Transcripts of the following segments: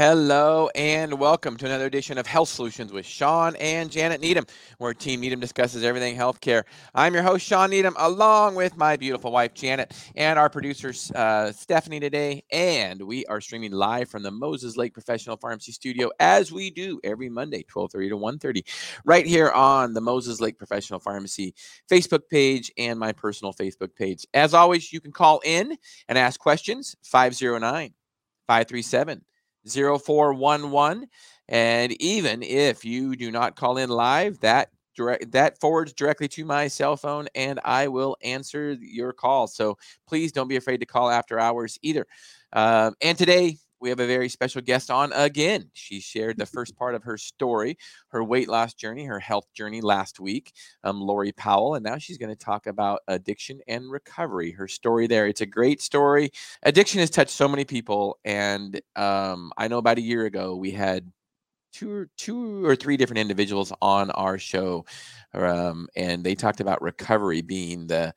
Hello and welcome to another edition of Health Solutions with Shawn and Janet Needham, where Team Needham discusses everything healthcare. I'm your host, Shawn Needham, along with my beautiful wife, Janet, and our producers, uh, Stephanie, today. And we are streaming live from the Moses Lake Professional Pharmacy Studio, as we do every Monday, 1230 to 1.30, right here on the Moses Lake Professional Pharmacy Facebook page and my personal Facebook page. As always, you can call in and ask questions, 509 537 0411. And even if you do not call in live, that direct that forwards directly to my cell phone and I will answer your call. So please don't be afraid to call after hours either. Um, and today we have a very special guest on again. She shared the first part of her story, her weight loss journey, her health journey last week, um, Lori Powell. And now she's going to talk about addiction and recovery, her story there. It's a great story. Addiction has touched so many people. And um, I know about a year ago, we had two or two or three different individuals on our show um, and they talked about recovery being the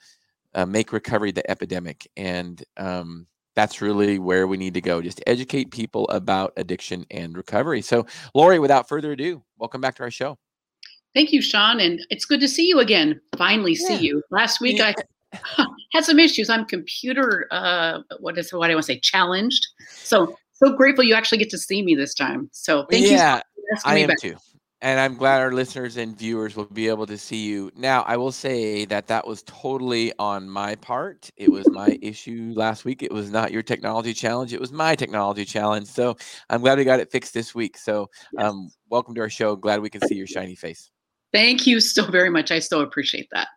uh, make recovery the epidemic and um, that's really where we need to go. Just educate people about addiction and recovery. So, Lori, without further ado, welcome back to our show. Thank you, Shawn. And it's good to see you again. Finally, yeah. see you. Last week, yeah. I had some issues. I'm computer, uh, what is what I want to say, challenged. So, so grateful you actually get to see me this time. So, thank yeah, you. Yeah, I am back. too and I'm glad our listeners and viewers will be able to see you. Now, I will say that that was totally on my part. It was my issue last week. It was not your technology challenge. It was my technology challenge. So I'm glad we got it fixed this week. So yes. um, welcome to our show. Glad we can see your shiny face. Thank you so very much. I still appreciate that.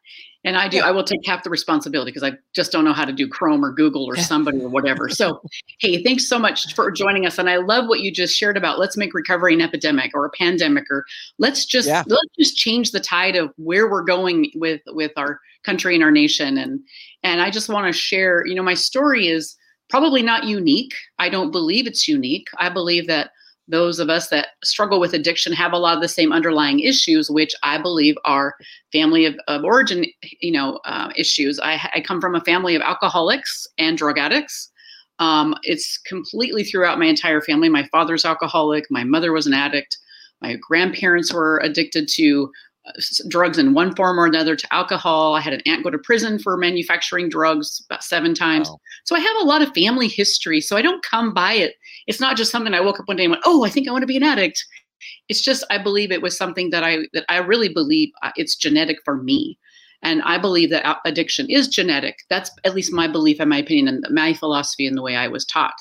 And I do, I will take half the responsibility because I just don't know how to do Chrome or Google or somebody or whatever. So, hey, thanks so much for joining us. And I love what you just shared about let's make recovery an epidemic or a pandemic, or let's just yeah. let's just change the tide of where we're going with with our country and our nation. And and I just want to share, you know, my story is probably not unique. I don't believe it's unique. I believe that those of us that struggle with addiction have a lot of the same underlying issues, which I believe are family of, of origin, you know, uh, issues. I, I, come from a family of alcoholics and drug addicts. Um, it's completely throughout my entire family. My father's alcoholic. My mother was an addict. My grandparents were addicted to drugs in one form or another to alcohol. I had an aunt go to prison for manufacturing drugs about seven times. Wow. So I have a lot of family history. So I don't come by it. It's not just something I woke up one day and went, "Oh, I think I want to be an addict." It's just I believe it was something that I that I really believe uh, it's genetic for me. And I believe that addiction is genetic. That's at least my belief and my opinion and my philosophy and the way I was taught.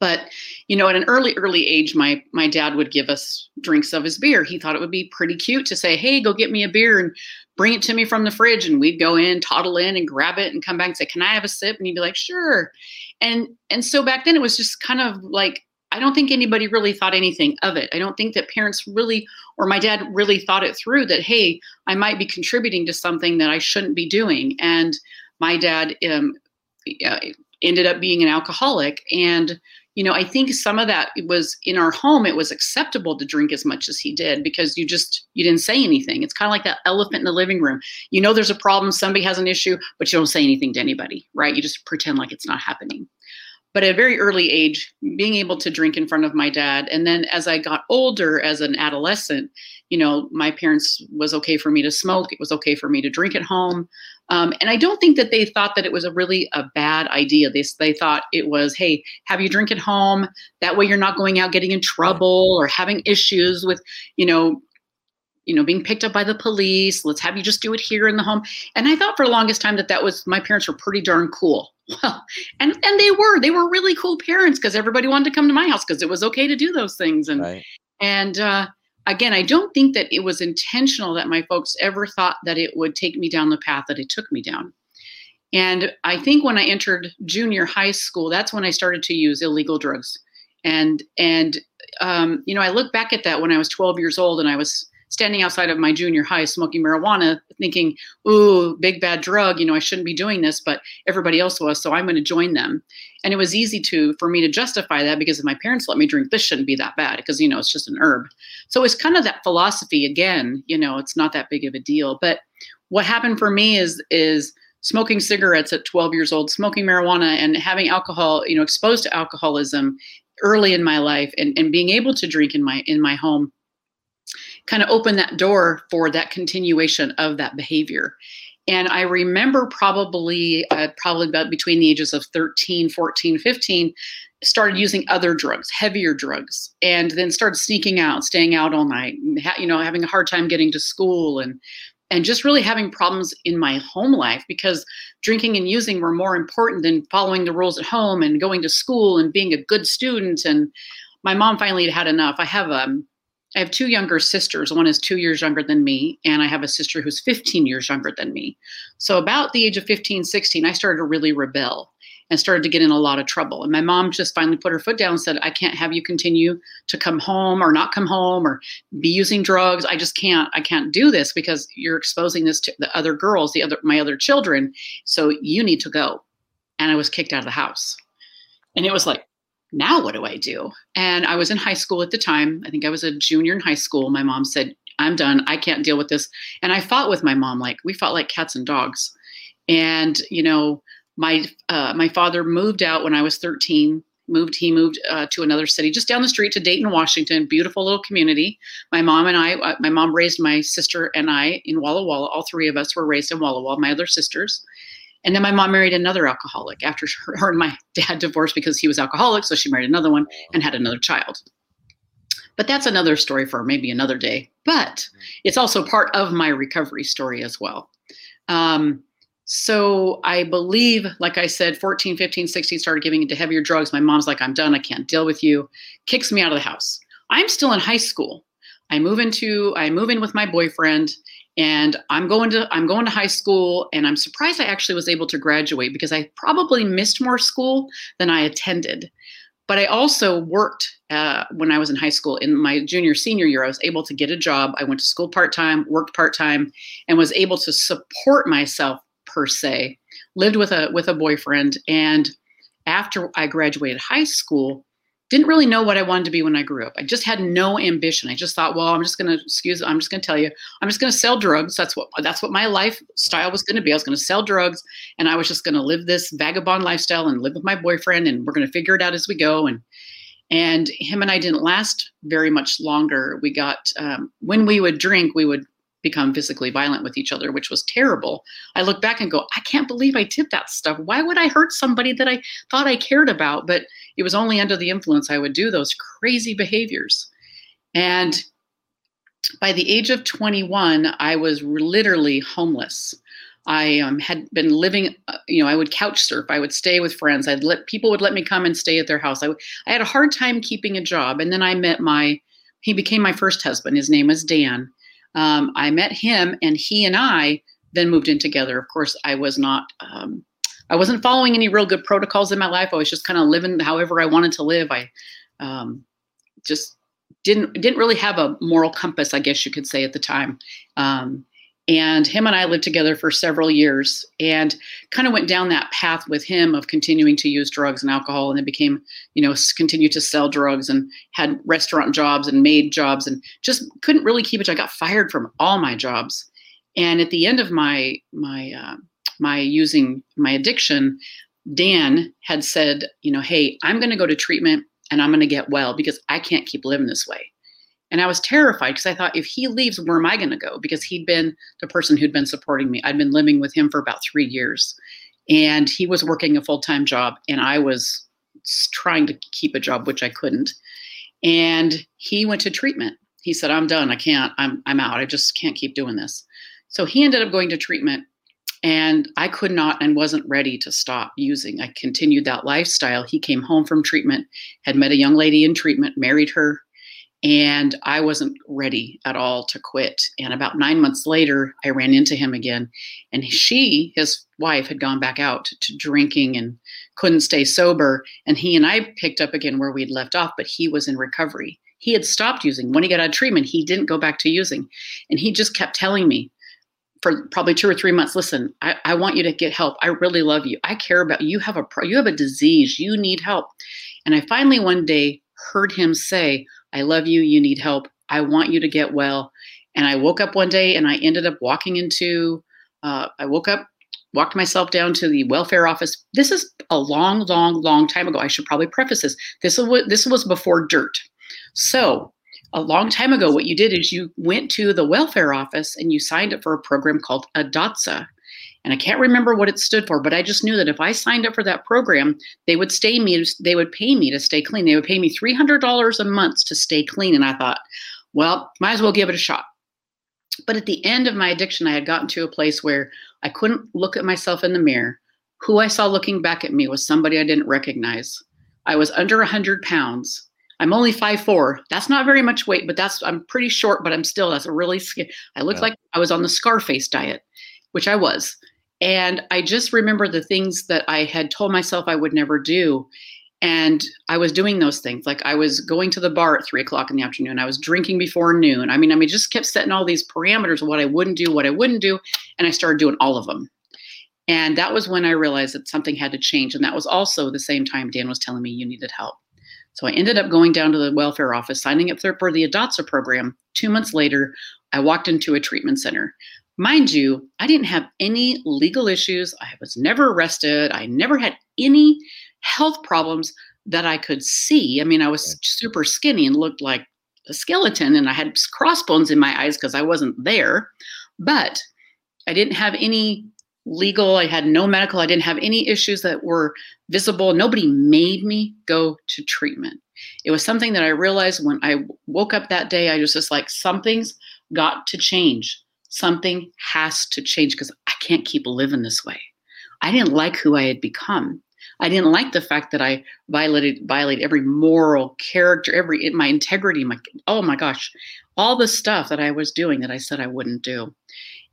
But you know, at an early, early age, my my dad would give us drinks of his beer. He thought it would be pretty cute to say, "Hey, go get me a beer and bring it to me from the fridge." And we'd go in, toddle in, and grab it, and come back and say, "Can I have a sip?" And he'd be like, "Sure." And and so back then, it was just kind of like I don't think anybody really thought anything of it. I don't think that parents really, or my dad really thought it through that, hey, I might be contributing to something that I shouldn't be doing. And my dad um, uh, ended up being an alcoholic. And you know, I think some of that was in our home, it was acceptable to drink as much as he did because you just, you didn't say anything. It's kind of like that elephant in the living room. You know, there's a problem, somebody has an issue, but you don't say anything to anybody, right? You just pretend like it's not happening. But at a very early age, being able to drink in front of my dad. And then as I got older as an adolescent, you know, my parents was okay for me to smoke. It was okay for me to drink at home. Um, and I don't think that they thought that it was a really a bad idea. They, they thought it was, hey, have you drink at home? That way you're not going out getting in trouble or having issues with, you know, you know, being picked up by the police. Let's have you just do it here in the home. And I thought for the longest time that that was my parents were pretty darn cool. Well, and and they were they were really cool parents because everybody wanted to come to my house because it was okay to do those things. And right. and uh, again, I don't think that it was intentional that my folks ever thought that it would take me down the path that it took me down. And I think when I entered junior high school, that's when I started to use illegal drugs. And and um, you know, I look back at that when I was 12 years old and I was standing outside of my junior high smoking marijuana, thinking, "Ooh, big bad drug! You know, I shouldn't be doing this," but everybody else was, so I'm going to join them. And it was easy to for me to justify that because if my parents let me drink, this shouldn't be that bad because you know it's just an herb. So it's kind of that philosophy again. You know, it's not that big of a deal. But what happened for me is is smoking cigarettes at 12 years old, smoking marijuana, and having alcohol, you know, exposed to alcoholism early in my life and, and being able to drink in my in my home kind of opened that door for that continuation of that behavior and I remember probably, uh, probably about between the ages of 13, 14, 15, started using other drugs, heavier drugs, and then started sneaking out, staying out all night, you know, having a hard time getting to school and and just really having problems in my home life because drinking and using were more important than following the rules at home and going to school and being a good student and my mom finally had had enough. I have um I have two younger sisters. One is two years younger than me, and I have a sister who's 15 years younger than me. So, about the age of 15, 16, I started to really rebel and started to get in a lot of trouble. And my mom just finally put her foot down and said, I can't have you continue to come home or not come home or be using drugs. I just can't, I can't do this because you're exposing this to the other girls, the other, my other children. So, you need to go. And I was kicked out of the house. And it was like, now what do I do? And I was in high school at the time. I think I was a junior in high school. My mom said, I'm done. I can't deal with this. And I fought with my mom like we fought like cats and dogs. And you know, my uh, my father moved out when I was 13. Moved he moved uh, to another city just down the street to Dayton, Washington. Beautiful little community. My mom and I, uh, my mom raised my sister and I in Walla Walla. All three of us were raised in Walla Walla. My other sisters. And then my mom married another alcoholic after her and my dad divorced because he was alcoholic. So she married another one and had another child. But that's another story for maybe another day. But it's also part of my recovery story as well. Um, so I believe, like I said, 14, 15, 16 started giving into heavier drugs. My mom's like, I'm done. I can't deal with you. Kicks me out of the house. I'm still in high school. I move into, I move in with my boyfriend and i'm going to i'm going to high school and i'm surprised i actually was able to graduate because i probably missed more school than i attended. But i also worked uh, when i was in high school. In my junior senior year i was able to get a job. I went to school part-time worked part-time and was able to support myself per se. Lived with a with a boyfriend. And after i graduated high school didn't really know what I wanted to be when I grew up. I just had no ambition. I just thought, well, I'm just going to excuse. I'm just going to tell you, I'm just going to sell drugs. That's what that's what my lifestyle was going to be. I was going to sell drugs, and I was just going to live this vagabond lifestyle and live with my boyfriend, and we're going to figure it out as we go. And and him and I didn't last very much longer. We got um, when we would drink, we would become physically violent with each other, which was terrible. I look back and go, I can't believe I did that stuff. Why would I hurt somebody that I thought I cared about? But it was only under the influence I would do those crazy behaviors. And by the age of 21, I was literally homeless. I um, had been living, uh, you know, I would couch surf. I would stay with friends. I'd let people would let me come and stay at their house. I, I had a hard time keeping a job. And then I met my, he became my first husband. His name was Dan. Um, I met him, and he and I then moved in together. Of course, I was not um, I wasn't following any real good protocols in my life. I was just kind of living however I wanted to live. I um, just didn't didn't really have a moral compass, I guess you could say at the time. Um, and him and I lived together for several years and kind of went down that path with him of continuing to use drugs and alcohol and then became, you know, continued to sell drugs and had restaurant jobs and maid jobs and just couldn't really keep it. I got fired from all my jobs. And at the end of my my uh, my using my addiction, Dan had said, you know, hey, I'm going to go to treatment and I'm going to get well because I can't keep living this way. And I was terrified because I thought, if he leaves, where am I going to go? Because he'd been the person who'd been supporting me. I'd been living with him for about three years. And he was working a full time job, and I was trying to keep a job, which I couldn't. And he went to treatment. He said, I'm done. I can't. I'm, I'm out. I just can't keep doing this. So he ended up going to treatment and I could not and wasn't ready to stop using. I continued that lifestyle. He came home from treatment, had met a young lady in treatment, married her, and I wasn't ready at all to quit. And about nine months later, I ran into him again. And she, his wife, had gone back out to drinking and couldn't stay sober. And he and I picked up again where we'd left off, but he was in recovery. He had stopped using. When he got out of treatment, he didn't go back to using. And he just kept telling me, for probably two or three months listen I, I want you to get help i really love you i care about you you have a you have a disease you need help and i finally one day heard him say i love you you need help i want you to get well and i woke up one day and i ended up walking into uh, i woke up walked myself down to the welfare office. This is a long, long, long time ago. I should probably preface this. This was this was before dirt. So a long time ago, what you did is you went to the welfare office and you signed up for a program called ADATSA. And I can't remember what it stood for, but I just knew that if I signed up for that program, they would stay me, they would pay me to stay clean. They would pay me $300 a month to stay clean. And I thought, well, might as well give it a shot. But at the end of my addiction, I had gotten to a place where I couldn't look at myself in the mirror. Who I saw looking back at me was somebody I didn't recognize. I was under 100 pounds. I'm only five four. That's not very much weight, but that's I'm pretty short, but I'm still that's a really I looked yeah. like I was on the Scarface diet, which I was. And I just remember the things that I had told myself I would never do. And I was doing those things. Like I was going to the bar at three o'clock in the afternoon. I was drinking before noon. I mean, I mean, just kept setting all these parameters of what I wouldn't do, what I wouldn't do. And I started doing all of them. And that was when I realized that something had to change. And that was also the same time Dan was telling me you needed help. So I ended up going down to the welfare office, signing up for the ADATSA program. Two months later, I walked into a treatment center. Mind you, I didn't have any legal issues. I was never arrested. I never had any health problems that I could see. I mean, I was super skinny and looked like a skeleton, and I had crossbones in my eyes because I wasn't there. But I didn't have any legal. I had no medical. I didn't have any issues that were visible. Nobody made me go to treatment. It was something that I realized when I woke up that day. I was just like, something's got to change. Something has to change because I can't keep living this way. I didn't like who I had become. I didn't like the fact that I violated violated every moral character, every my integrity, my oh my gosh, all the stuff that I was doing that I said I wouldn't do.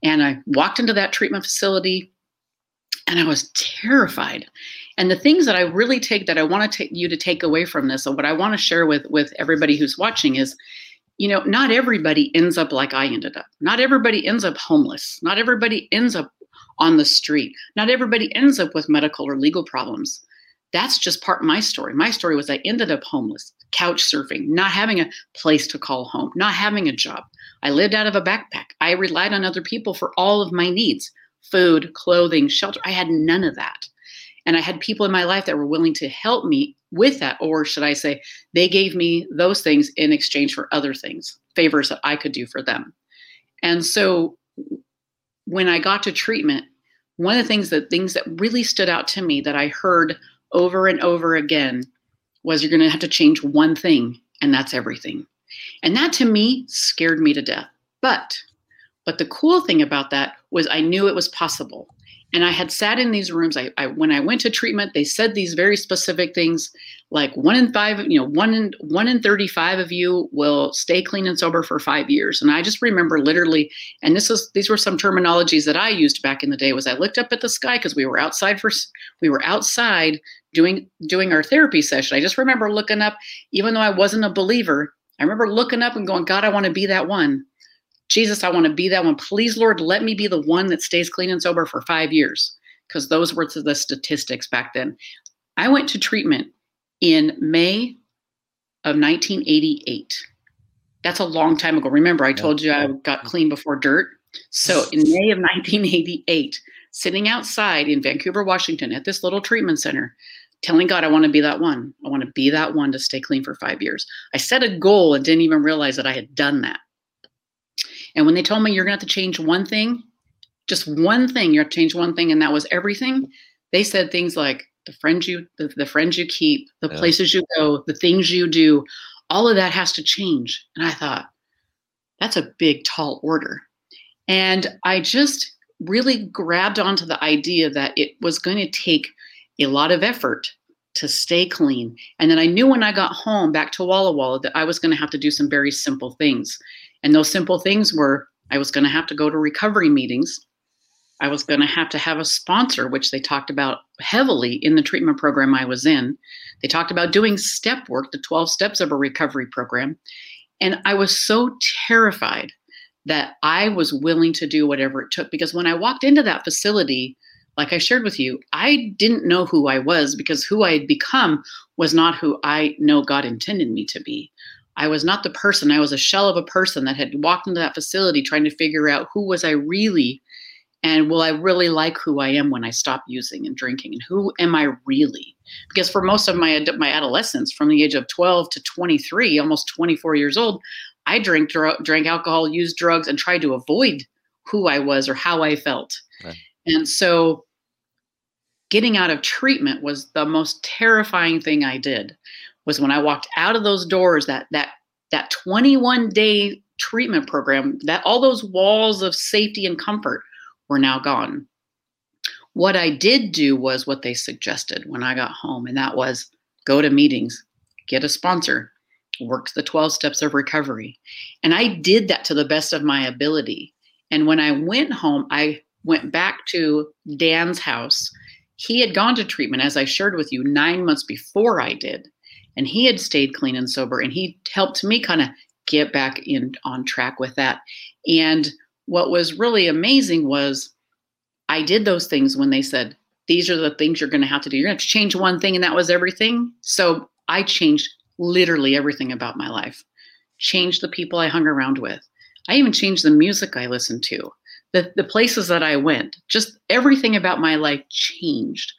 And I walked into that treatment facility and I was terrified. And the things that I really take that I want to take you to take away from this, and what I want to share with with everybody who's watching is, you know, not everybody ends up like I ended up. Not everybody ends up homeless. Not everybody ends up on the street. Not everybody ends up with medical or legal problems. That's just part of my story. My story was I ended up homeless, couch surfing, not having a place to call home, not having a job. I lived out of a backpack. I relied on other people for all of my needs food, clothing, shelter. I had none of that. And I had people in my life that were willing to help me with that. Or should I say, they gave me those things in exchange for other things, favors that I could do for them. And so when I got to treatment, one of the things that things that really stood out to me that I heard over and over again was you're going to have to change one thing and that's everything. And that to me scared me to death. But but the cool thing about that was I knew it was possible. And I had sat in these rooms. I, I, when I went to treatment, they said these very specific things, like one in five, you know, one in one in thirty-five of you will stay clean and sober for five years. And I just remember literally, and this is these were some terminologies that I used back in the day. Was I looked up at the sky because we were outside for we were outside doing doing our therapy session. I just remember looking up, even though I wasn't a believer. I remember looking up and going, God, I want to be that one. Jesus, I want to be that one. Please, Lord, let me be the one that stays clean and sober for five years, because those were the statistics back then. I went to treatment in May of 1988. That's a long time ago. Remember, I told you I got clean before dirt. So in May of 1988, sitting outside in Vancouver, Washington, at this little treatment center, telling God, I want to be that one. I want to be that one to stay clean for five years. I set a goal and didn't even realize that I had done that. And when they told me you're going to have to change one thing, just one thing, you have to change one thing, and that was everything, they said things like the friends you the, the friends you keep, the yeah. places you go, the things you do, all of that has to change. And I thought, that's a big, tall order. And I just really grabbed onto the idea that it was going to take a lot of effort to stay clean. And then I knew when I got home back to Walla Walla that I was going to have to do some very simple things. And those simple things were I was going to have to go to recovery meetings. I was going to have to have a sponsor, which they talked about heavily in the treatment program I was in. They talked about doing step work, the 12 steps of a recovery program. And I was so terrified that I was willing to do whatever it took because when I walked into that facility, like I shared with you, I didn't know who I was because who I had become was not who I know God intended me to be. I was not the person. I was a shell of a person that had walked into that facility trying to figure out who was I really. And will I really like who I am when I stop using and drinking? And who am I really? Because for most of my my adolescence, from the age of 12 to 23, almost 24 years old, I drank drank alcohol, used drugs, and tried to avoid who I was or how I felt. Right. And so getting out of treatment was the most terrifying thing I did was when I walked out of those doors that that that 21 day treatment program that all those walls of safety and comfort were now gone. What I did do was what they suggested when I got home and that was go to meetings, get a sponsor, work the 12 steps of recovery. And I did that to the best of my ability. And when I went home, I went back to Dan's house. He had gone to treatment, as I shared with you, nine months before I did. And he had stayed clean and sober. And he helped me kind of get back in on track with that. And what was really amazing was I did those things when they said, these are the things you're going to have to do. You're going to, have to change one thing, and that was everything. So I changed literally everything about my life. Changed the people I hung around with. I even changed the music I listened to, the, the places that I went. Just everything about my life changed.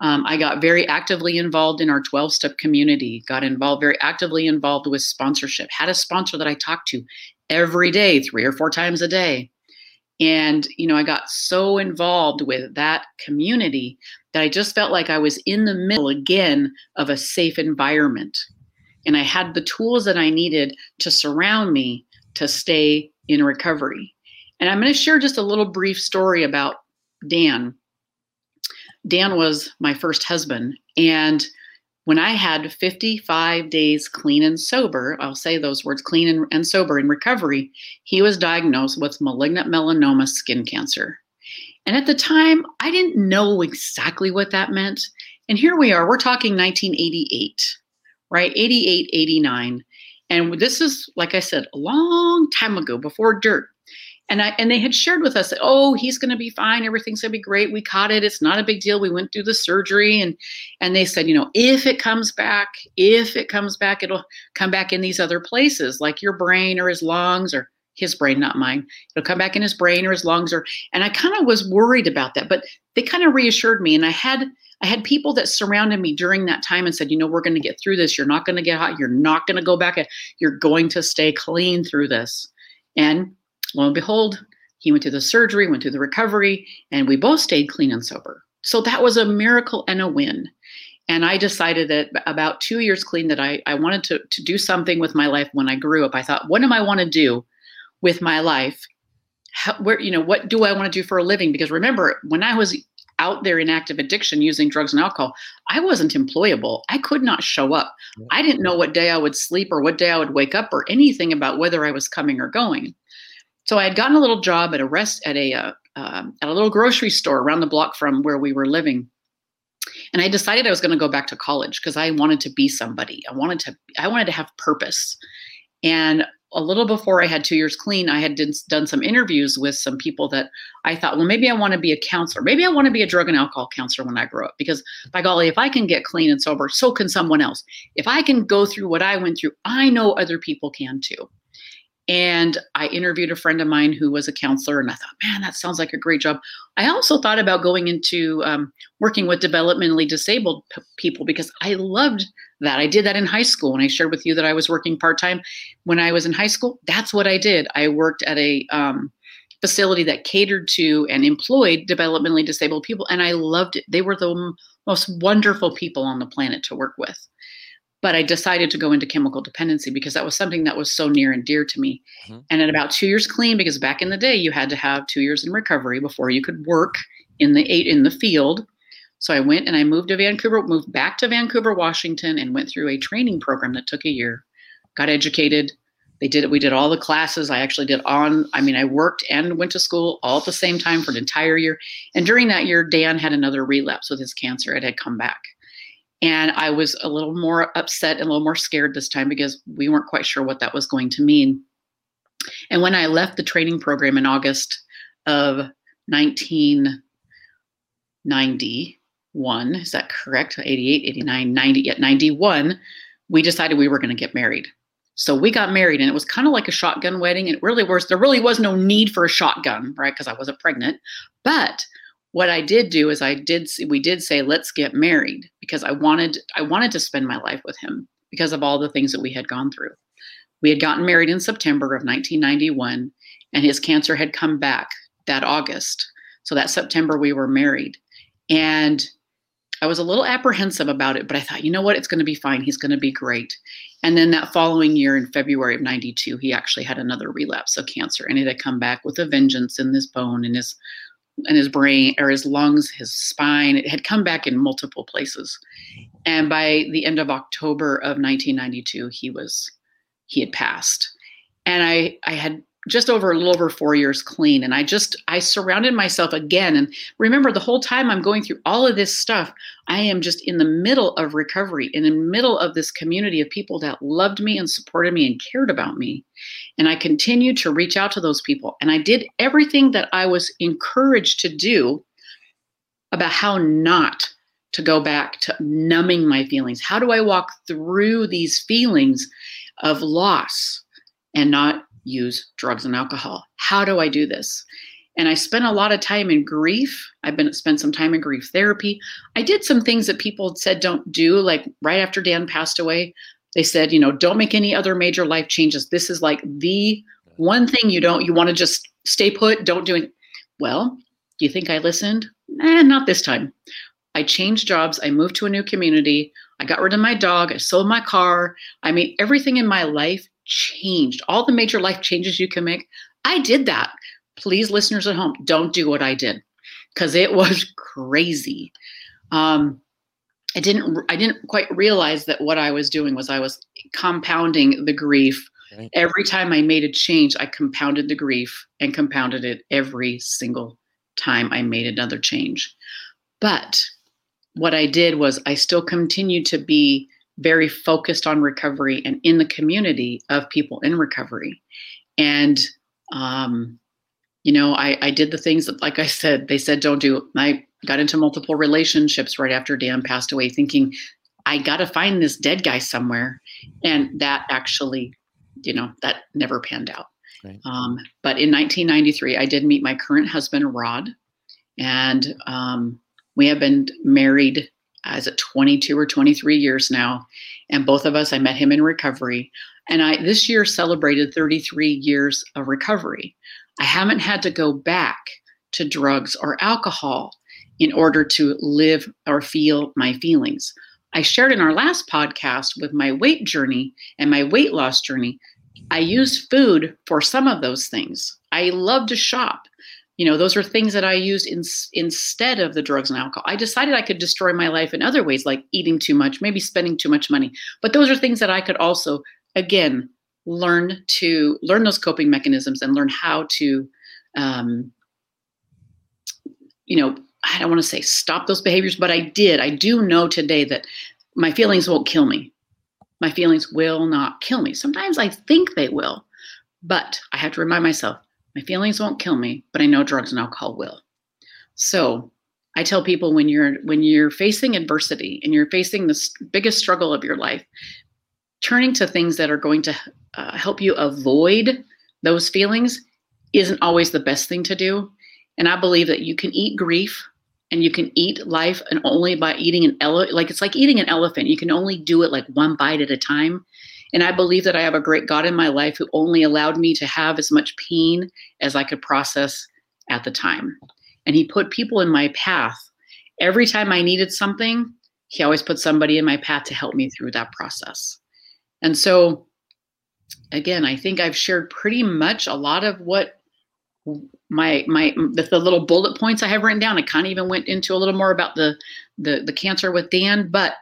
Um, I got very actively involved in our 12 step community, got involved, very actively involved with sponsorship, had a sponsor that I talked to every day, three or four times a day. And, you know, I got so involved with that community that I just felt like I was in the middle again of a safe environment and I had the tools that I needed to surround me to stay in recovery. And I'm going to share just a little brief story about Dan. Dan was my first husband. And when I had 55 days clean and sober, I'll say those words clean and, and sober in recovery, he was diagnosed with malignant melanoma skin cancer. And at the time, I didn't know exactly what that meant. And here we are, we're talking 1988 right? 88, 89. And this is, like I said, a long time ago before dirt. And I and they had shared with us oh, he's gonna be fine, everything's gonna be great. We caught it, it's not a big deal. We went through the surgery and and they said, you know, if it comes back, if it comes back, it'll come back in these other places, like your brain or his lungs or his brain, not mine. It'll come back in his brain or his lungs or and I kind of was worried about that, but they kind of reassured me. And I had I had people that surrounded me during that time and said, you know, we're going to get through this. You're not going to get hot. You're not going to go back. You're going to stay clean through this. And lo and behold, he went through the surgery, went through the recovery, and we both stayed clean and sober. So that was a miracle and a win. And I decided that about two years clean that I, I wanted to, to do something with my life when I grew up. I thought, what am I want to do with my life? How, where, you know, what do I want to do for a living? Because remember, when I was out there in active addiction using drugs and alcohol, I wasn't employable. I could not show up. I didn't know what day I would sleep or what day I would wake up or anything about whether I was coming or going. So I had gotten a little job at a rest at a uh, uh, at a little grocery store around the block from where we were living. And I decided I was going to go back to college because I wanted to be somebody. I wanted to I wanted to have purpose. And a little before I had two years clean, I had did, done some interviews with some people that I thought, well, maybe I want to be a counselor. Maybe I want to be a drug and alcohol counselor when I grow up. Because by golly, if I can get clean and sober, so can someone else. If I can go through what I went through, I know other people can too. And I interviewed a friend of mine who was a counselor, and I thought, man, that sounds like a great job. I also thought about going into um, working with developmentally disabled p- people because I loved that. I did that in high school. And I shared with you that I was working part time when I was in high school. That's what I did. I worked at a um, facility that catered to and employed developmentally disabled people, and I loved it. They were the m- most wonderful people on the planet to work with but I decided to go into chemical dependency because that was something that was so near and dear to me. Mm-hmm. And at about two years clean, because back in the day you had to have two years in recovery before you could work in the eight in the field. So I went and I moved to Vancouver, moved back to Vancouver, Washington, and went through a training program that took a year. Got educated. They did it. We did all the classes. I actually did on. I mean, I worked and went to school all at the same time for an entire year. And during that year, Dan had another relapse with his cancer. It had come back. And I was a little more upset and a little more scared this time because we weren't quite sure what that was going to mean. And when I left the training program in August of 1991, is that correct? 88, 89, 90, at 91, we decided we were going to get married. So we got married and it was kind of like a shotgun wedding. And it really was, there really was no need for a shotgun, right? Because I wasn't pregnant. But what I did do is I did, we did say, let's get married because I wanted, I wanted to spend my life with him because of all the things that we had gone through. We had gotten married in September of 1991 and his cancer had come back that August. So that September we were married. And I was a little apprehensive about it, but I thought, you know what, it's going to be fine. He's going to be great. And then that following year, in February of 92, he actually had another relapse of cancer and it had come back with a vengeance in his bone and his and his brain or his lungs, his spine. It had come back in multiple places. And by the end of October of 1992, he was he had passed. And I I had just over a little over four years clean. And I just, I surrounded myself again. And remember, the whole time I'm going through all of this stuff, I am just in the middle of recovery, in the middle of this community of people that loved me and supported me and cared about me. And I continued to reach out to those people. And I did everything that I was encouraged to do about how not to go back to numbing my feelings. How do I walk through these feelings of loss and not use drugs and alcohol. How do I do this? And I spent a lot of time in grief. I've been spent some time in grief therapy. I did some things that people said don't do, like right after Dan passed away. They said, you know, don't make any other major life changes. This is like the one thing you don't, you want to just stay put, don't do it. Well, do you think I listened? Eh, not this time. I changed jobs. I moved to a new community. I got rid of my dog. I sold my car. I made everything in my life changed, all the major life changes you can make. I did that. Please, listeners at home, don't do what I did because it was crazy. Um, I didn't I didn't quite realize that what I was doing was I was compounding the grief. Right. Every time I made a change, I compounded the grief and compounded it every single time I made another change. But what I did was I still continued to be very focused on recovery and in the community of people in recovery. And, um, you know, I, I did the things that, like I said, they said don't do. I got into multiple relationships right after Dan passed away, thinking I got to find this dead guy somewhere. And that actually, you know, that never panned out. Right. Um, but in 1993, I did meet my current husband, Rod, and um, we have been married Uh, as a 22 or 23 years now and both of us i met him in recovery and i this year celebrated 33 years of recovery. I haven't had to go back to drugs or alcohol in order to live or feel my feelings. I shared in our last podcast with my weight journey and my weight loss journey i use food for some of those things. I love to shop you know those are things that i used in, instead of the drugs and alcohol. I decided i could destroy my life in other ways like eating too much maybe spending too much money. But those are things that i could also again learn to learn those coping mechanisms and learn how to um, you know i don't want to say stop those behaviors but i did. I do know today that my feelings won't kill me. My feelings will not kill me. Sometimes i think they will but i have to remind myself my feelings won't kill me, but I know drugs and alcohol will. So I tell people when you're when you're facing adversity and you're facing the biggest struggle of your life, turning to things that are going to uh, help you avoid those feelings isn't always the best thing to do. And I believe that you can eat grief and you can eat life and only by eating an elephant like it's like eating an elephant you can only do it like one bite at a time and I believe that I have a great God in my life who only allowed me to have as much pain as I could process at the time. And He put people in my path. Every time I needed something, He always put somebody in my path to help me through that process. And so, again, I think I've shared pretty much a lot of what my my the, the, little bullet points I have written down. I kind of even went into a little more about the the the cancer with Dan, but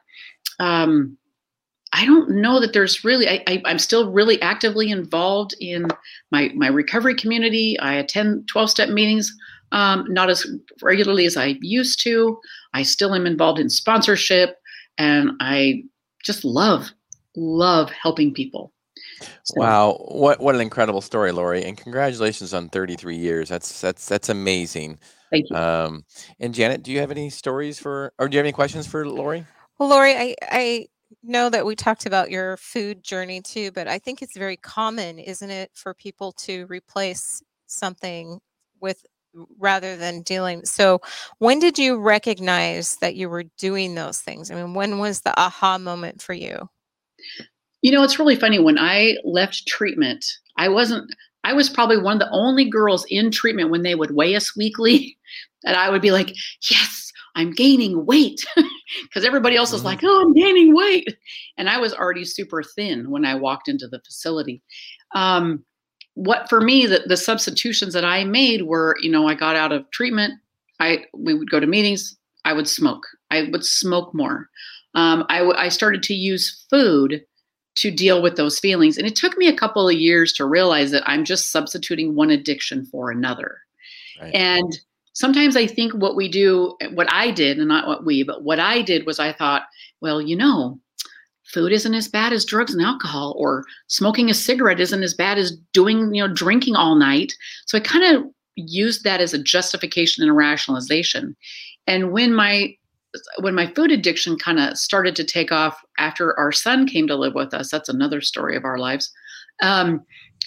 um, I don't know that there's really. I, I, am still really actively involved in my my recovery community. I attend 12 step meetings, um, not as regularly as I used to. I still am involved in sponsorship, and I just love love helping people. So, wow, what what an incredible story, Lori! And congratulations on 33 years. That's that's that's amazing. Thank you. Um, and Janet, do you have any stories for, or do you have any questions for Lori? Well, Lori, I I know that we talked about your food journey too, but I think it's very common, isn't it, for people to replace something with rather than dealing. So, when did you recognize that you were doing those things? I mean, when was the aha moment for you? You know, it's really funny. When I left treatment, I wasn't, I was probably one of the only girls in treatment when they would weigh us weekly that I would be like, yes, I'm gaining weight. Because everybody else was mm-hmm. like, oh, I'm gaining weight. And I was already super thin when I walked into the facility. Um, what for me, the, the substitutions that I made were, you know, I got out of treatment. I we would go to meetings. I would smoke. I would smoke more. Um, I, I started to use food to deal with those feelings. And it took me a couple of years to realize that I'm just substituting one addiction for another. Right. And sometimes I think what we do, what I did, and not what we, but what I did was I thought, well, you know, food isn't as bad as drugs and alcohol, or smoking a cigarette isn't as bad as doing, you know, drinking all night. So I kind of used that as a justification and a rationalization. And when my when my food addiction kind of started to take off after our son came to live with us, that's another story of our lives. Um,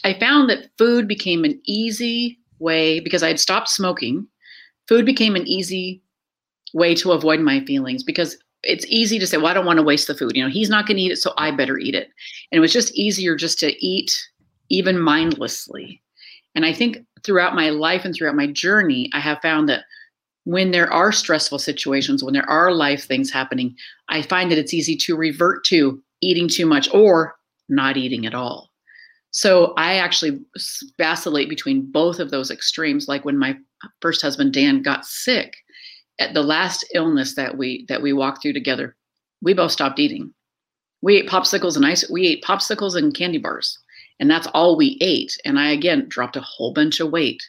I found that food became an easy way because I had stopped smoking food became an easy way to avoid my feelings because it's easy to say, well, I don't want to waste the food. You know, he's not going to eat it, so I better eat it. And it was just easier just to eat even mindlessly. And I think throughout my life and throughout my journey, I have found that when there are stressful situations, when there are life things happening, I find that it's easy to revert to eating too much or not eating at all. So I actually vacillate between both of those extremes. Like when my first husband Dan got sick, at the last illness that we that we walked through together, we both stopped eating. We ate popsicles and ice. We ate popsicles and candy bars, and that's all we ate. And I again dropped a whole bunch of weight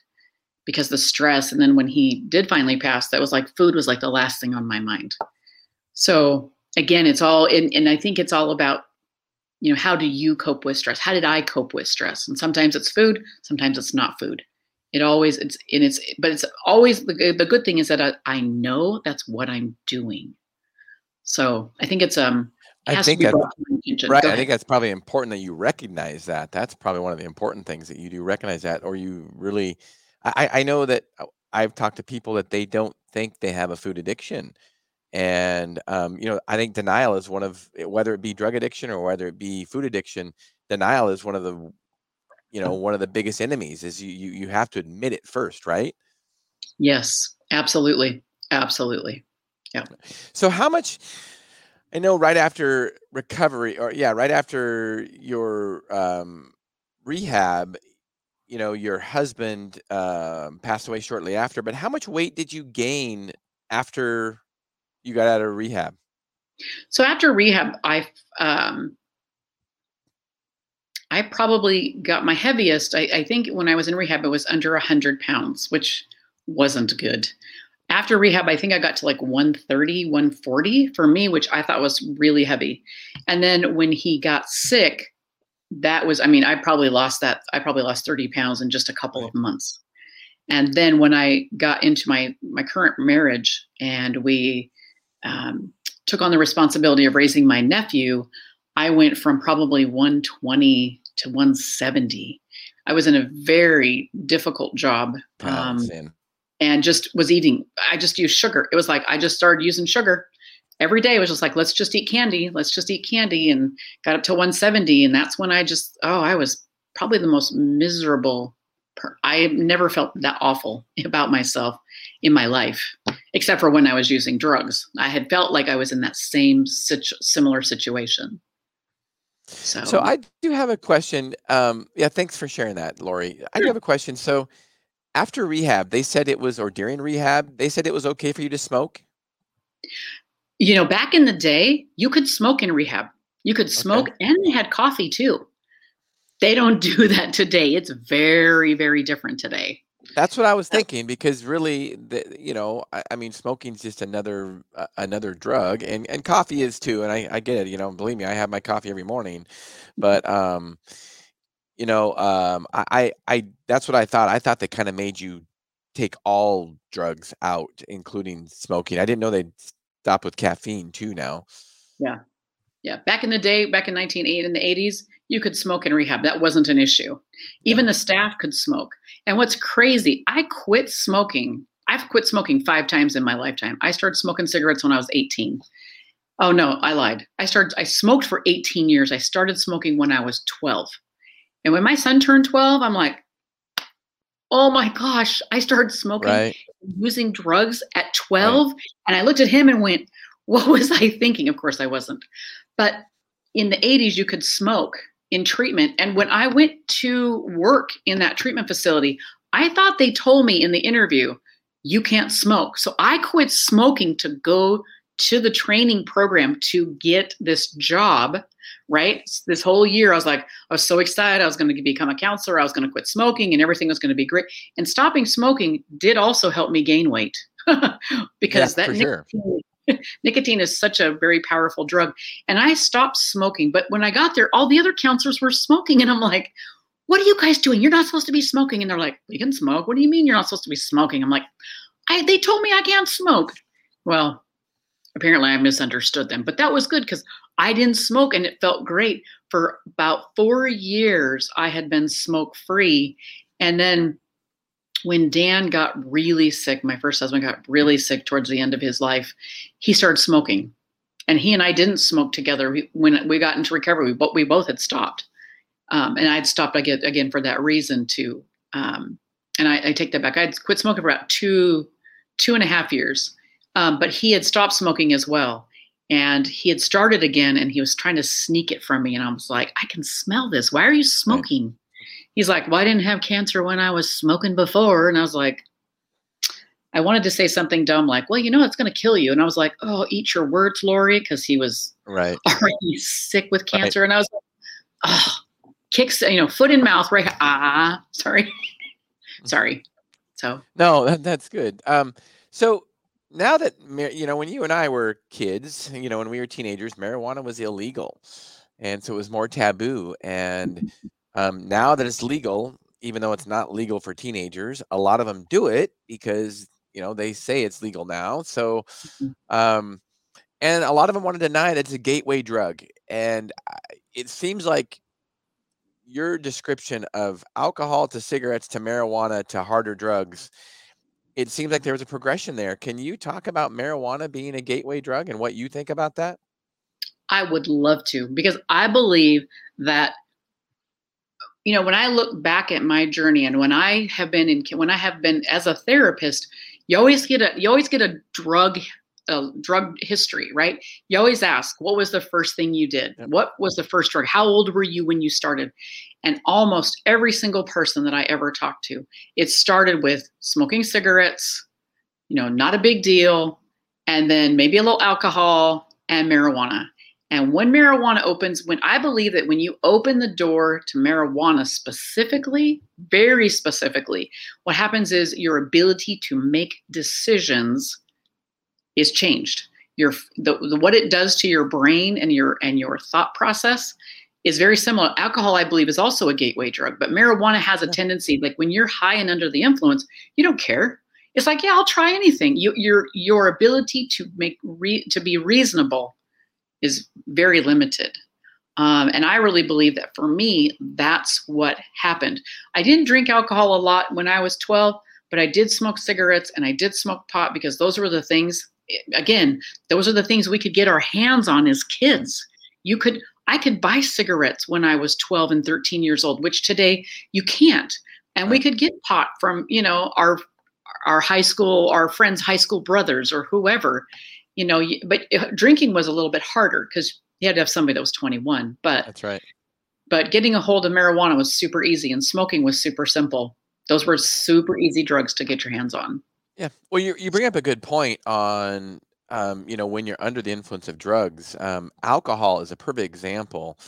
because the stress. And then when he did finally pass, that was like food was like the last thing on my mind. So again, it's all in, and I think it's all about you know how do you cope with stress how did i cope with stress and sometimes it's food sometimes it's not food it always it's and it's but it's always the, the good thing is that I, I know that's what i'm doing so i think it's um it I think that, right. I think that's probably important that you recognize that. That's probably one of the important things that you do recognize that, or you really. I, I know that uh, I've talked to people that they don't think they have a food addiction, and um, you know, I think denial is one of eh, whether it be drug addiction or whether it be food addiction. Denial is one of the, you know, one of the biggest enemies. Is you you you have to admit it first, right? Yes, absolutely, absolutely. Yeah. So how much? I know right after recovery, or yeah, right after your um, rehab, you know, your husband um, passed away shortly after. But how much weight did you gain after you got out of rehab? So after rehab, I um, I probably got my heaviest. I, I think when I was in rehab, it was under hundred pounds, which wasn't good. After rehab, I think I got to like 130, 140 for me, which I thought was really heavy. And then when he got sick, that was, I mean, I probably lost that. I probably lost 30 pounds in just a couple of months. And then when I got into my my current marriage and we um, took on the responsibility of raising my nephew, I went from probably 120 to 170. I was in a very difficult job. Um, and just was eating, I just used sugar. It was like I just started using sugar every day. It was just like, let's just eat candy. Let's just eat candy. And got up to 170. And that's when I just, oh, I was probably the most miserable. Per- I never felt that awful about myself in my life, except for when I was using drugs. I had felt like I was in that same situ- similar situation. So. so I do have a question. Um, yeah, thanks for sharing that, Lori. I do have a question. So after rehab, they said it was, or during rehab, they said it was okay for you to smoke. You know, back in the day, you could smoke in rehab. You could smoke, okay. and they had coffee too. They don't do that today. It's very, very different today. That's what I was thinking because really, the, you know, I, I mean, smoking's just another uh, another drug, and and coffee is too. And I I get it. You know, believe me, I have my coffee every morning, but um, you know, um, I I, I that's what I thought. I thought they kind of made you take all drugs out, including smoking. I didn't know they'd stop with caffeine too. Now. Yeah. Yeah, back in the day, back in 1980 in the 80s, you could smoke in rehab. That wasn't an issue. Even the staff could smoke. And what's crazy, I quit smoking. I've quit smoking five times in my lifetime. I started smoking cigarettes when I was 18. Oh no, I lied. I started I smoked for 18 years. I started smoking when I was 12. And when my son turned 12, I'm like, oh my gosh, I started smoking Right. using drugs at 12. And I looked at him and went, what was I thinking? Of course I wasn't. But in the 80s, you could smoke in treatment. And when I went to work in that treatment facility, I thought they told me in the interview, you can't smoke. So I quit smoking to go to the training program to get this job, right? This whole year, I was like, I was so excited. I was going to become a counselor. I was going to quit smoking and everything was going to be great. And stopping smoking did also help me gain weight because Yeah, that sure. nicotine, is such a very powerful drug. And I stopped smoking. But when I got there, all the other counselors were smoking. And I'm like, what are you guys doing? You're not supposed to be smoking. And they're like, we can smoke. What do you mean you're not supposed to be smoking? I'm like, I, they told me I can't smoke. Well, apparently I misunderstood them, but that was good because I didn't smoke and it felt great. For about four years, I had been smoke free. And then when Dan got really sick, my first husband got really sick towards the end of his life, he started smoking. And he and I didn't smoke together when we got into recovery, but we both had stopped. Um, and I'd stopped again, again for that reason too. Um, and I, I take that back. I'd quit smoking for about two, two and a half years. Um, but he had stopped smoking as well. And he had started again and he was trying to sneak it from me. And I was like, I can smell this. Why are you smoking? He's like, Well, I didn't have cancer when I was smoking before. And I was like, I wanted to say something dumb like, Well, you know, it's going to kill you. And I was like, Oh, eat your words, Lori, because he was Right. already sick with cancer. And I was like, Oh, kicks, you know, foot in mouth, right? Ah, sorry. sorry. So, No, that, that's good. Um, so now that you know, when you and I were kids, you know, when we were teenagers, marijuana was illegal, and so it was more taboo. And um, now that it's legal, even though it's not legal for teenagers, a lot of them do it because you know they say it's legal now. So, Mhm. um, and a lot of them want to deny that it's a gateway drug. And it seems like your description of alcohol to cigarettes to marijuana to harder drugs it seems like there was a progression there. Can you talk about marijuana being a gateway drug and what you think about that? I would love to because I believe that you know when I look back at my journey and when I have been in when I have been as a therapist, you always get a you always get a drug a drug history, right? You always ask, what was the first thing you did? What was the first drug? How old were you when you started? And almost every single person that I ever talked to, it started with smoking cigarettes, you know, not a big deal, and then maybe a little alcohol and marijuana. And when marijuana opens, when I believe that when you open the door to marijuana specifically, very specifically, what happens is your ability to make decisions is changed. Your the, the what it does to your brain and your and your thought process is very similar. Alcohol, I believe, is also a gateway drug, but marijuana has a tendency, like when you're high and under the influence, you don't care. It's like, yeah, I'll try anything. You, your your ability to make re, to be reasonable is very limited. Um, and I really believe that for me, that's what happened. I didn't drink alcohol a lot when I was 12, but I did smoke cigarettes and I did smoke pot because those were the things, eh, again, those are the things we could get our hands on as kids. You could, I could buy cigarettes when I was 12 and 13 years old, which today you can't. And we could get pot from, you know, our our high school, our friends' high school brothers or whoever, you know. But uh, drinking was a little bit harder because you had to have somebody that was 21. But That's right. but getting a hold of marijuana was super easy, and smoking was super simple. Those were super easy drugs to get your hands on. Yeah. Well, you you bring up a good point on um, you know when you're under the influence of drugs. Um, alcohol is a perfect example.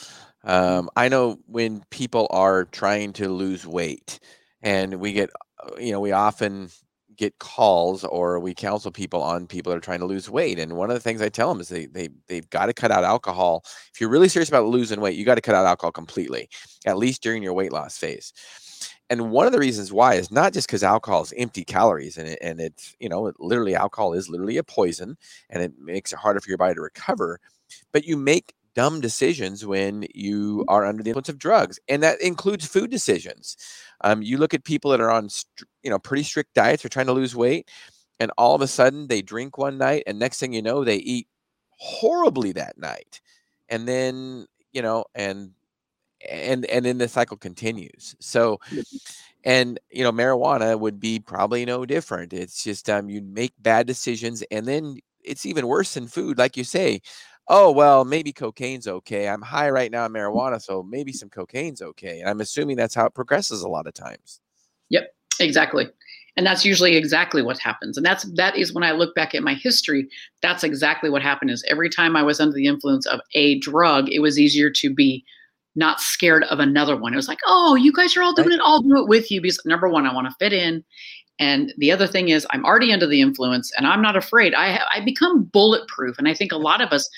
Um, I know when people are trying to lose weight, and we get uh, you know we often get calls or we counsel people on people that are trying to lose weight and one of the things i tell them is they, they they've got to cut out alcohol. If you're really serious about losing weight you got to cut out alcohol completely at least during your weight loss phase. And one of the reasons why is not just because alcohol is empty calories and it, and it's you know it literally alcohol is literally a poison and it makes it harder for your body to recover but you make dumb decisions when you are under the influence of drugs, and that includes food decisions. Um, you look at people that are on, you know, pretty strict diets, or trying to lose weight, and all of a sudden they drink one night, and next thing you know, they eat horribly that night, and then you know, and and and then the cycle continues. So, and you know, marijuana would be probably no different. It's just um, you make bad decisions, and then it's even worse than food, like you say oh well maybe cocaine's okay. I'm high right now on marijuana so maybe some cocaine's okay and i'm assuming that's how it progresses a lot of times. Yep exactly and that's usually exactly what happens and that's that is when i look back at my history that's exactly what happened is every time i was under the influence of a drug it was easier to be not scared of another one. It was like oh you guys are all doing it i'll do it with you because number one i want to fit in and the other thing is, I'm already under the influence and I'm not afraid. I, I become bulletproof. And I think a lot of us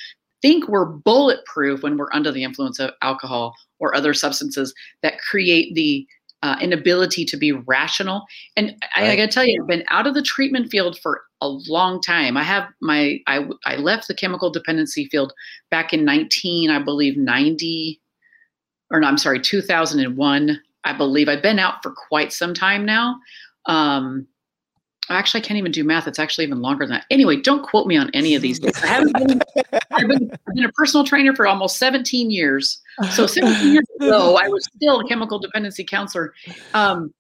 think we're bulletproof when we're under the influence of alcohol or other substances that create the uh, inability to be rational. And right. I, I got to tell you, I've been out of the treatment field for a long time. I have my I I left the chemical dependency field back in 19, I believe 90, or no, I'm sorry, 2001. I believe I've been out for quite some time now. Um, actually, I can't even do math. It's actually even longer than that. Anyway, don't quote me on any of these. I haven't been, I've been, I've been a personal trainer for almost 17 years. So 17 years ago, I was still a chemical dependency counselor. Um,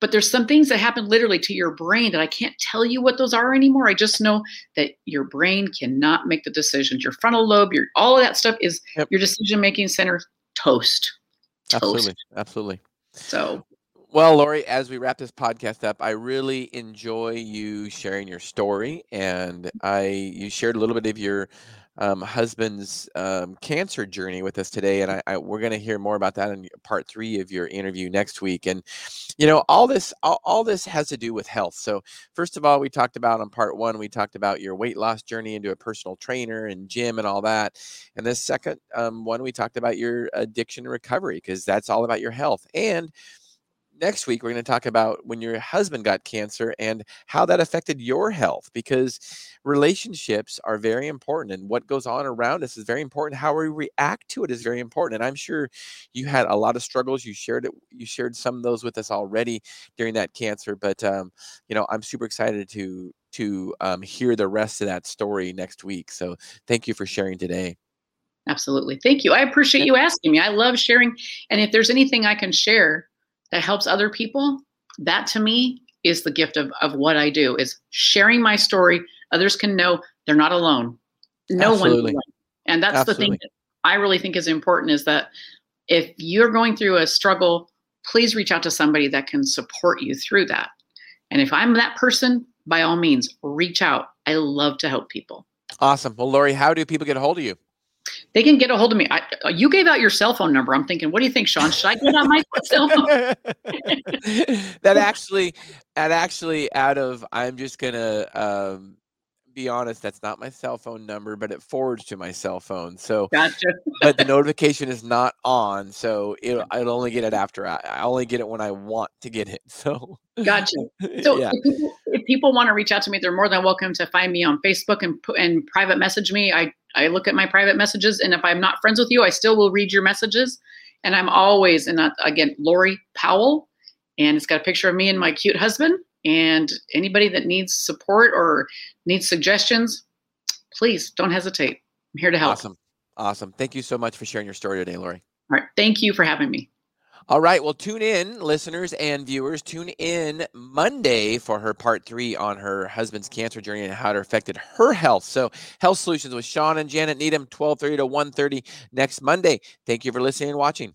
but there's some things that happen literally to your brain that I can't tell you what those are anymore. I just know that your brain cannot make the decisions. Your frontal lobe, your all of that stuff is yep. your decision making center toast. toast. Absolutely, absolutely. So well, Lori, as we wrap this podcast up, I really enjoy you sharing your story, and I you shared a little bit of your um, husband's um, cancer journey with us today, and I, I we're going to hear more about that in part three of your interview next week. And you know, all this all, all this has to do with health. So first of all, we talked about on part one, we talked about your weight loss journey into a personal trainer and gym and all that. And the second um, one, we talked about your addiction recovery because that's all about your health and next week we're going to talk about when your husband got cancer and how that affected your health because relationships are very important and what goes on around us is very important. How we react to it is very important and i'm sure you had a lot of struggles. You shared it you shared some of those with us already during that cancer but um, you know i'm super excited to to um, hear the rest of that story next week so thank you for sharing today. Absolutely. Thank you. I appreciate you asking me. I love sharing and if there's anything i can share that helps other people, that to me is the gift of, of what I do is sharing my story. Others can know they're not alone. No Absolutely. one. And that's Absolutely. the thing that I really think is important is that if you're going through a struggle, please reach out to somebody that can support you through that. And if I'm that person, by all means, reach out. I love to help people. Awesome. Well, Lori, how do people get a hold of you? They can get a hold of me. I, uh, you gave out your cell phone number. I'm thinking, what do you think, Shawn? Should I get on my cell phone? that actually, that actually, out of I'm just gonna um, be honest, that's not my cell phone number, but it forwards to my cell phone. So, gotcha. but the notification is not on, so it, I'll only get it after I, I only get it when I want to get it. So, gotcha. So, yeah. if, people, if people want to reach out to me, they're more than welcome to find me on Facebook and and private message me. I I look at my private messages, and if I'm not friends with you, I still will read your messages. And I'm always, and again, Lori Powell, and it's got a picture of me and my cute husband. And anybody that needs support or needs suggestions, please don't hesitate. I'm here to help. Awesome. Awesome. Thank you so much for sharing your story today, Lori. All right. Thank you for having me. All right. Well, tune in, listeners and viewers. Tune in Monday for her part three on her husband's cancer journey and how it affected her health. So, Health Solutions with Shawn and Janet Needham, 1230 to 1.30 next Monday. Thank you for listening and watching.